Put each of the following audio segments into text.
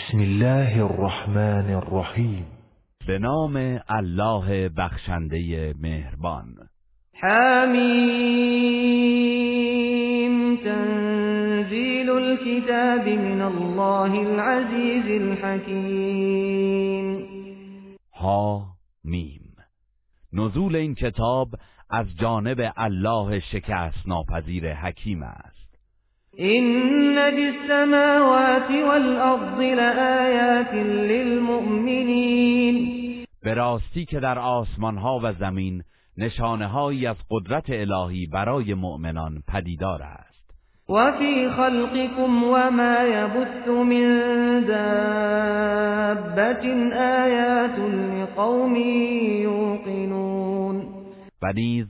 بسم الله الرحمن الرحیم. به نام الله بخشنده مهربان. حمیم. تنزیل الكتاب من الله العزیز الحکیم. ها میم نزول این کتاب از جانب الله شکست ناپذیر حکیم است. إن في السماوات والأرض لآيات للمؤمنين. به راستی که در آسمان ها و زمین نشانه هایی از قدرت الهی برای مؤمنان پدیدار است. و فی خلقكم وما يبث من دابت آیات لقوم یوقنون و نیز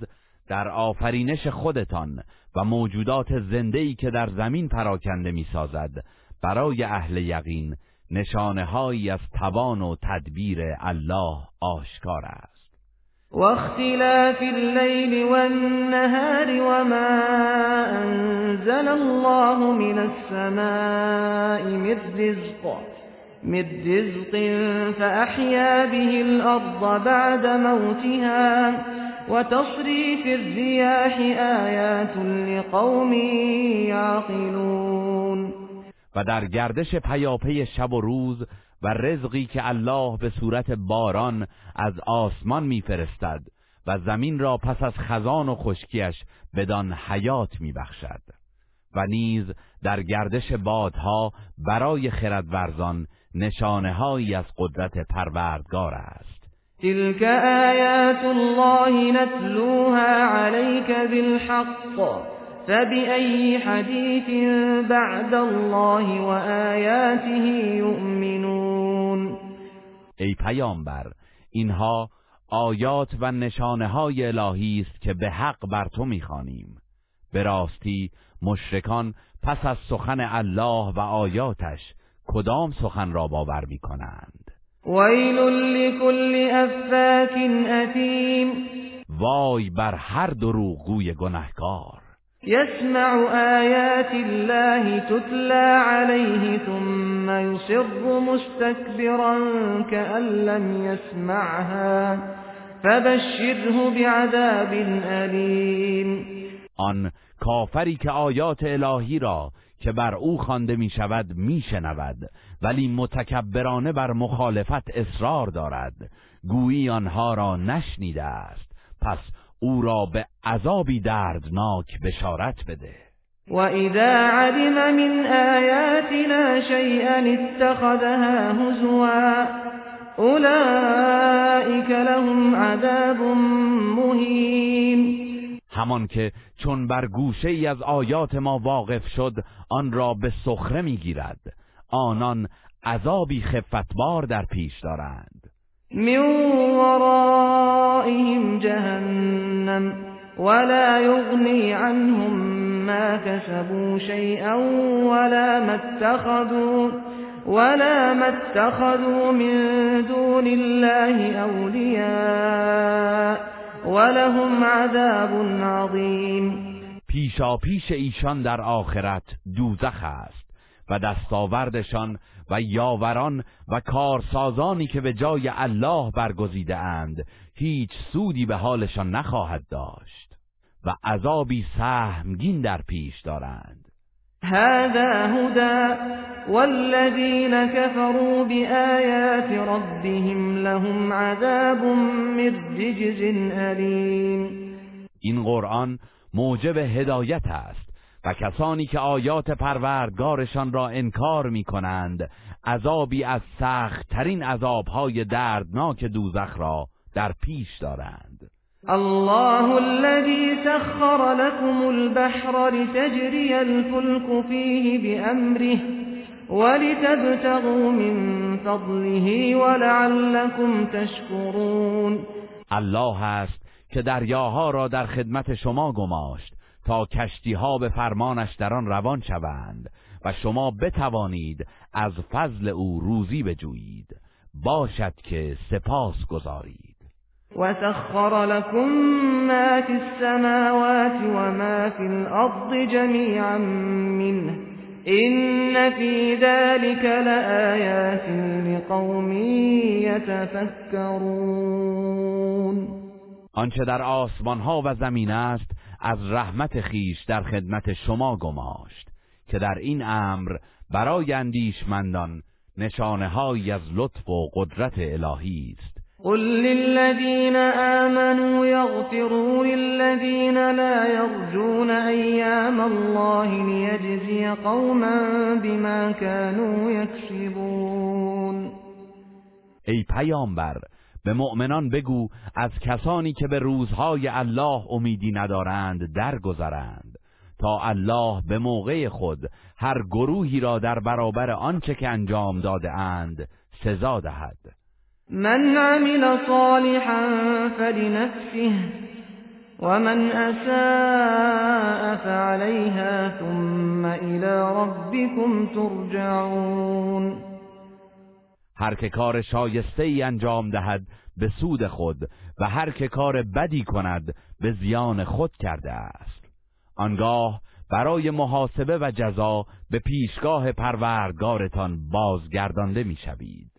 در آفرینش خودتان و موجودات زنده‌ای که در زمین پراکنده می‌سازد برای اهل یقین نشانه هایی از توان و تدبیر الله آشکار است. و اختلاف اللیل والنهار وما انزل الله من السماء من رزق من رزق فأحيا به الأرض بعد موتها. وتصريف الرياح آيات لقوم يعقلون. و در گردش پیاپی شب و روز و رزقی که الله به صورت باران از آسمان میفرستد و زمین را پس از خزان و خشکیش بدان حیات میبخشد و نیز در گردش بادها برای خردورزان نشانه هایی از قدرت پروردگار است. تلك آيات الله نتلوها عليك بالحق فبأي حديث بعد الله وآياته يؤمنون ای پیامبر اینها آیات و نشانه های الهی است که به حق بر تو می‌خوانیم. به راستی مشرکان پس از سخن الله و آیاتش کدام سخن را باور می‌کنند؟ ویل لكل افاک اثیم وای بر هر دروغگوی گنهکار. يسمع آیات الله تتلى عليه ثم يصر مستكبرا كأن لم يسمعها. فبشره بعذاب أليم. آن کافری که آیات الهی را که بر او خوانده می شود می شنود ولی متکبرانه بر مخالفت اصرار دارد. گویی آنها را نشنیده است. پس او را به عذابی دردناک بشارت بده. و اذا علم من آیاتنا شیئا اتخذها هزوا اولئک لهم عذاب مهین همان که چون بر گوشه ای از آیات ما واقف شد آن را به سخره می‌گیرد. آنان عذابی خفتبار در پیش دارند. من ورائهم جهنم ولا یغنی عنهم ما كسبوا شيئا ولا ما اتخذوا ولا ما من دون الله اولیاء. ولهم عذاب عظیم. پیشا پیش ایشان در آخرت دوزخ است و دستاوردشان و یاوران و کارسازانی که به جای الله برگزیده اند هیچ سودی به حالشان نخواهد داشت و عذابی سهمگین در پیش دارند. هذا هدى والذين كفروا بآيات ربهم لهم عذاب من رجز أليم. این قرآن موجب هدایت است و کسانی که آیات پروردگارشان را انکار می کنند عذابی از سخت ترین عذابهای دردناک دوزخ را در پیش دارند. الله الذي سخر لكم البحر لتجري الفلك فيه بأمره ولتبتغوا من فضله ولعلكم تشكرون. الله است که دریاها را در خدمت شما گماشت تا کشتی ها به فرمانش در آن روان شوند و شما بتوانید از فضل او روزی بجویید. باشد که سپاس گذارید. وسخر لكم ما في السماوات وما في الأرض جميعا منه إن في ذلك لآيات لقوم يتفكرون آنچه در آسمان ها و زمین است از رحمت خیش در خدمت شما گماشت که در این امر برای اندیشمندان نشانه های از لطف و قدرت الهی است. قل للذين آمنوا يغفروا للذين لا يرجون أيام الله ليجزي قوما بما كانوا يكسبون ای پیامبر به مؤمنان بگو از کسانی که به روزهای الله امیدی ندارند درگذرند. تا الله به موقع خود هر گروهی را در برابر آنچه که انجام داده اند سزا دهد. من عمل صالحا فلنفسه ومن اساء فعليها ثم الى ربكم ترجعون. هر که کار شایسته ای انجام دهد به سود خود و هر که کار بدی کند به زیان خود کرده است. آنگاه برای محاسبه و جزا به پیشگاه پروردگارتان بازگردانده می‌شوید.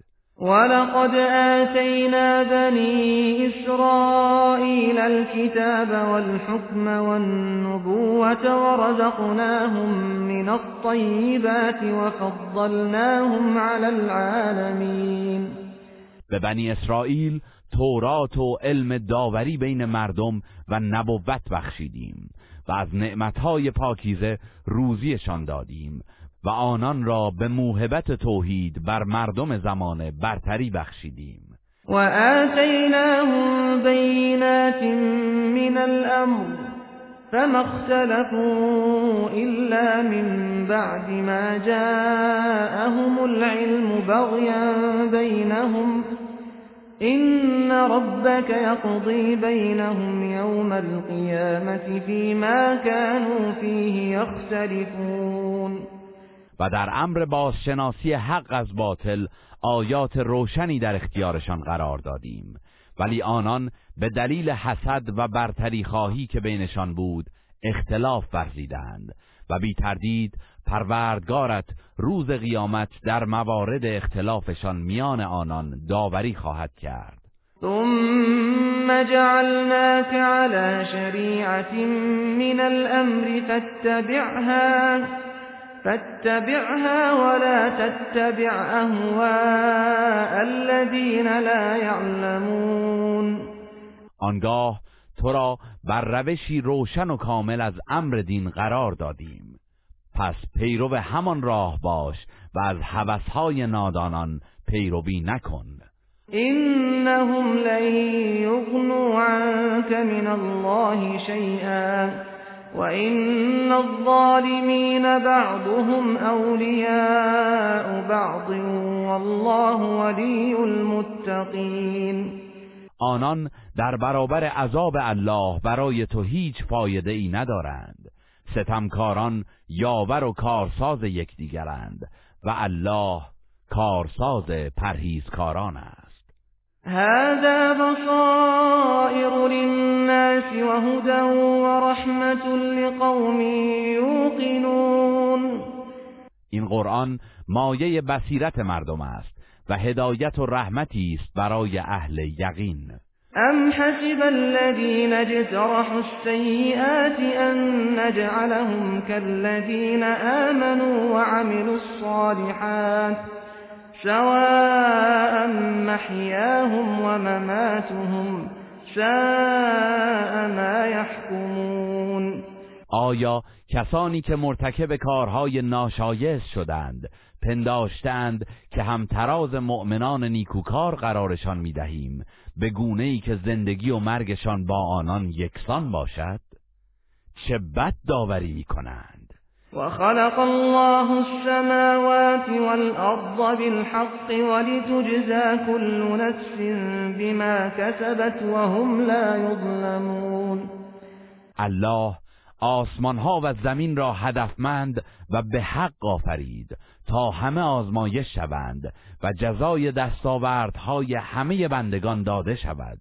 ولقد آتينا بني إسرائيل الكتاب والحكم والنبوة ورزقناهم من الطيبات وفضلناهم على العالمين به بنی اسرائیل تورات و علم داوری بین مردم و نبوت بخشیدیم و از نعمتهای پاکیزه روزیشان دادیم و آنان را به موهبت توحید بر مردم زمانه برتری بخشیدیم. و آتیناهم بینات من الامر فما اختلفوا إلا من بعد ما جاءهم العلم بغيا بينهم إن ربك يقضي بينهم يوم القيامة فيما كانوا فيه يختلفون و در امر بازشناسی حق از باطل آیات روشنی در اختیارشان قرار دادیم. ولی آنان به دلیل حسد و برتری خواهی که بینشان بود اختلاف ورزیدند و بی تردید پروردگارت روز قیامت در موارد اختلافشان میان آنان داوری خواهد کرد. ثم جعلناك على شريعة من الأمر فاتبعها. فاتبعها ولا تتبع اهواء الذين لا يعلمون. آنگاه تو را بر روشی روشن و کامل از امر دین قرار دادیم. پس پیرو همان راه باش و از هوسهای نادانان پیروی نکن. انهم لن یغنوا عنك من الله شیئا وإن الظالمين بعضهم أولياء بعض والله ولي المتقین آنان در برابر عذاب الله برای تو هیچ فایده ای ندارند. ستمکاران یاور و کارساز یکدیگرند و الله کارساز پرهیزکاران است. هذا بصائر للناس وهدى ورحمة لقوم يوقنون. این قرآن مایه بصیرت مردم است و هدایت و رحمتی است برای أهل یقین. أم حسب الذين اجترحوا السيئات أن نجعلهم كالذين آمنوا وعملوا الصالحات؟ سواء محیاهم و مماتهم ساء ما يحكمون. آیا کسانی که مرتکب کارهای ناشایست شدند پنداشتند که همتراز مؤمنان نیکوکار قرارشان می‌دهیم به گونه ای که زندگی و مرگشان با آنان یکسان باشد؟ چه بد داوری می‌کنند؟ وخلق الله السماوات والأرض بالحق ولتجزى كل نفس بما كسبت وهم لا يظلمون. الله آسمان ها و زمین را هدفمند و به حق آفرید تا همه آزمایش شوند و جزای دستاوردهای همه بندگان داده شود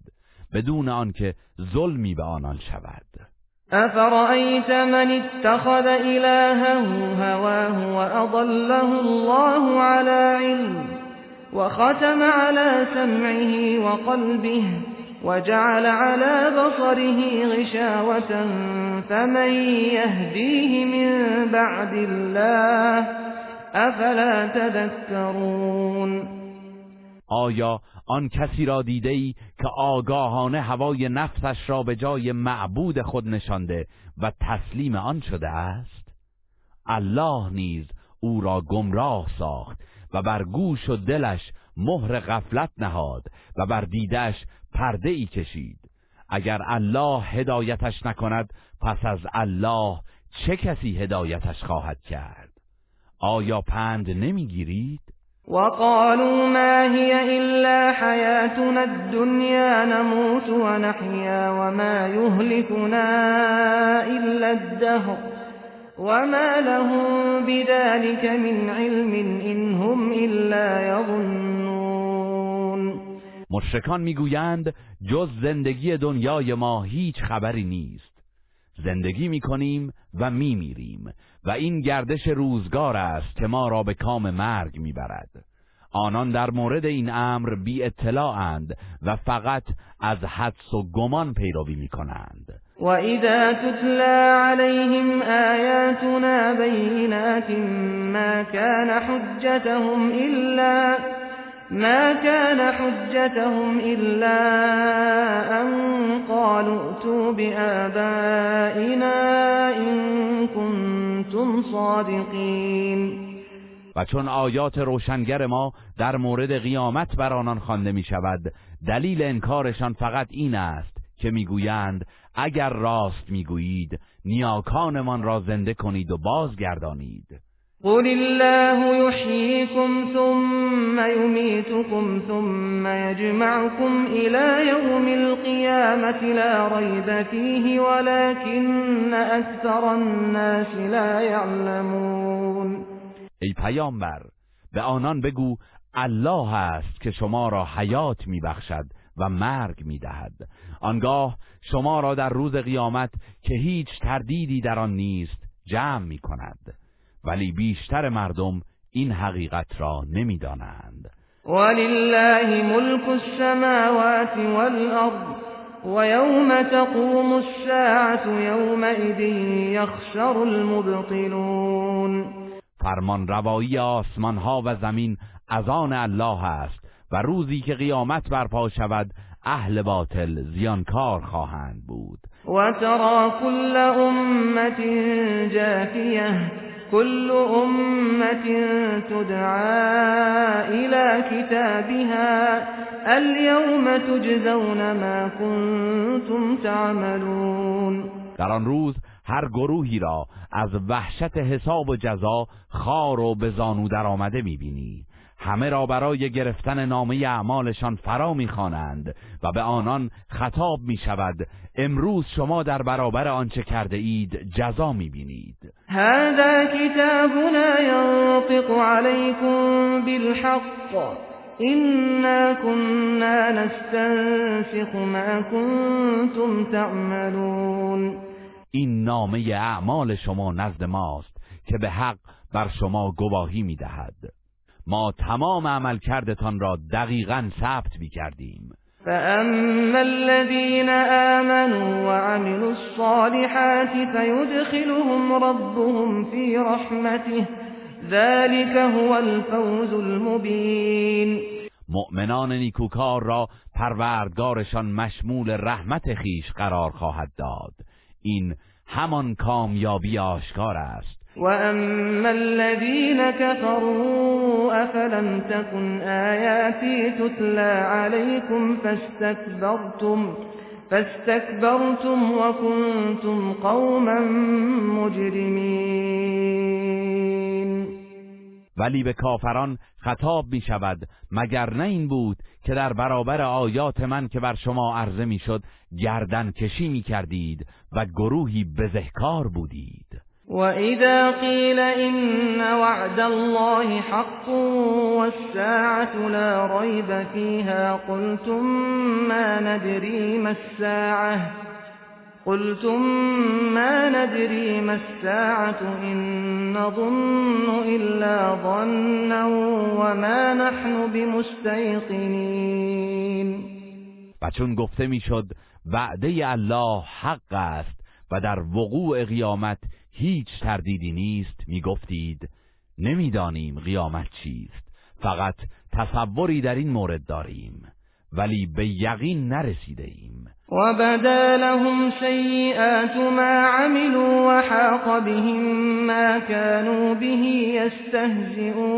بدون آنکه ظلمی به آنان شود. أفرأيت من اتخذ إلهه هواه وأضله الله على علم وختم على سمعه وقلبه وجعل على بصره غشاوة فمن يهديه من بعد الله افلا تذكرون آیا آن کسی را دیده ای که آگاهانه هوای نفسش را به جای معبود خود نشانده و تسلیم آن شده است؟ الله نیز او را گمراه ساخت و بر گوش و دلش مهر غفلت نهاد و بر دیدش پرده ای کشید. اگر الله هدایتش نکند پس از الله چه کسی هدایتش خواهد کرد؟ آیا پند نمی‌گیرید؟ وقالوا ما هي إلا حياتنا الدنيا نموت ونحيا وما يهلكنا إلا الدهر وما لهم بذلك من علم إن هم إلا يظنون. مشرکان می‌گویند جز زندگی دنیای ما هیچ خبری نیست. زندگی می‌کنیم و میمیریم و این گردش روزگار است که ما را به کام مرگ می‌برد. آنان در مورد این امر بی اطلاعند و فقط از حدس و گمان پیروی می‌کنند. و اذا تتلا علیهم آیاتنا بینات ما كان حجتهم الا ما كان حجتهم إلا أن قالوا ائتوا بآبائنا إن كنتم صادقين. و چون آیات روشنگر ما در مورد قیامت بر آنان خوانده می شود دلیل انکارشان فقط این است که می‌گویند اگر راست می‌گویید نیاکانمان را زنده کنید و بازگردانید. قل الله يحييكم ثم يميتكم ثم يجمعكم إلى يوم القيامة لا ريب فيه ولكن أكثر الناس لا يعلمون. ای پیامبر به آنان بگو الله است که شما را حیات میبخشد و مرگ می‌دهد. آنگاه شما را در روز قیامت که هیچ تردیدی در آن نیست جمع می کند ولی بیشتر مردم این حقیقت را نمی‌دانند. ولله ملك السماوات والارض ويوم تقوم الساعة يومئذ يخسر المبطلون. فرمان روایی آسمان ها و زمین از آن الله است و روزی که قیامت برپا شود اهل باطل زیانکار خواهند بود. و ترى كل امت جافیه كل أمة تدعى إلى كتابها اليوم تجزون ما كنتم تعملون. در آن روز هر گروهی را از وحشت حساب و جزا خار و به زانو در آمده می‌بینی. همه را برای گرفتن نامه اعمالشان فرا می‌خوانند و به آنان خطاب می شود امروز شما در برابر آنچه کرده اید جزا می‌بینید. هذا کتابنا ینطق علیکم بالحق. إنا كنا نستنسخ ما كنتم تعملون. این نامه اعمال شما نزد ماست که به حق بر شما گواهی می‌دهد. ما تمام عمل کردتان را دقیقا ثبت می کردیم فأما الذين آمنوا وعملوا الصالحات فيدخلهم ربهم في رحمته ذلك هو الفوز المبين. مؤمنان نیکوکار را پروردگارشان مشمول رحمت خیش قرار خواهد داد. این همان کامیابی آشکار است. وأما الذين كفروا أفلم تكن آياتي تتلى عليكم فاستكبرتم فاستكبرتم وكنتم قوما مجرمين ولی به کافران خطاب می شود مگر نه این بود که در برابر آیات من که بر شما عرضه می شد گردن کشی می کردید و گروهی بزهکار بودید. وَإِذَا قِيلَ إِنَّ وَعْدَ اللَّهِ حَقٌّ وَالسَّاعَةُ لَا رَيْبَ فِيهَا قُلْتُم مَّا نَدْرِي مَا السَّاعَةُ قلتم ما ندري ما الساعة إن نظن إلا ظنا وما نحن بمستيقنين و چون گفته می‌شد وعده الله حق است و در وقوع قیامت هیچ تردیدی نیست می‌گفتید. نمی‌دانیم قیامت چیست. فقط تصوری در این مورد داریم. ولی به یقین نرسیده ایم و بدا لهم سیئات ما عملوا وحاق بهم ما كانوا به یستهزئون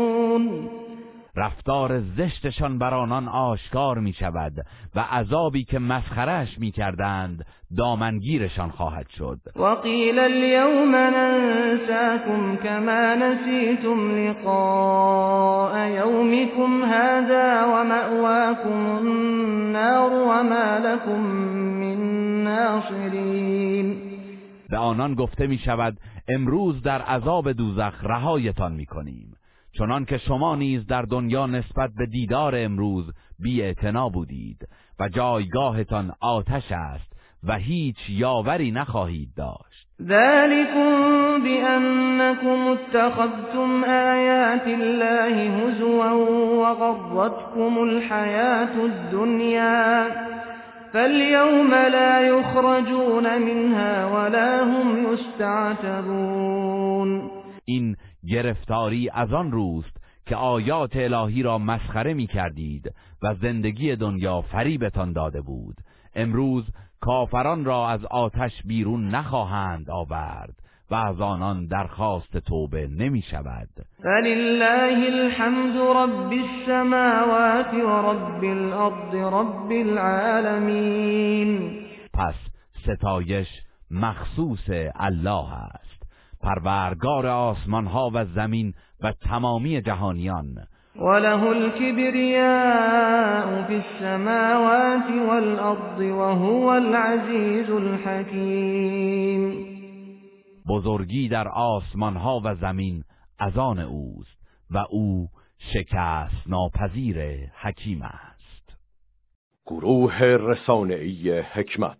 رفتار زشتشان بر آنان آشکار می شود و عذابی که مسخرش می کردند دامنگیرشان خواهد شد. و قیل اليوم ننساكم كما نسیتم لقاء یومكم هذا و مأواكم النار و ما لكم من ناصرین. به آنان گفته می شود امروز در عذاب دوزخ رهایتان می کنیم چنان که شما نیز در دنیا نسبت به دیدار امروز بی بودید و جایگاهتان آتش است و هیچ یاوری نخواهید داشت. ذلكم بأنكم اتخذتم آیات الله هزوا وغرتكم الحياة الدنيا فاليوم لا يخرجون منها ولا هم يستعتبون. این گرفتاری از آن روست که آیات الهی را مسخره می کردید و زندگی دنیا فریبتان داده بود. امروز کافران را از آتش بیرون نخواهند آورد و از آنان درخواست توبه نمی شود فلله الحمد رب السماوات و رب الارض رب العالمین پس ستایش مخصوص الله است. پرورگار آسمان ها و زمین و تمامی جهانیان. وله الكبرياء في السماوات والأرض وهو العزيز الحكيم. بزرگی در آسمان ها و زمین از آن اوست و او شکست ناپذیر حکیم است. گروه رسانه‌ای حکمت